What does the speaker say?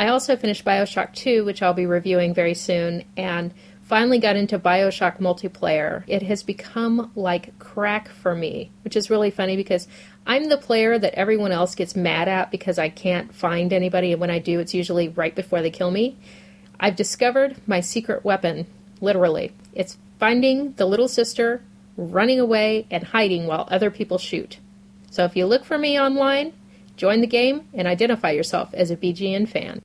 I also finished Bioshock 2, which I'll be reviewing very soon, and finally got into Bioshock multiplayer. It has become like crack for me, which is really funny because I'm the player that everyone else gets mad at because I can't find anybody, and when I do, it's usually right before they kill me. I've discovered my secret weapon, literally. It's finding the little sister, running away, and hiding while other people shoot. So if you look for me online, join the game and identify yourself as a BGN fan.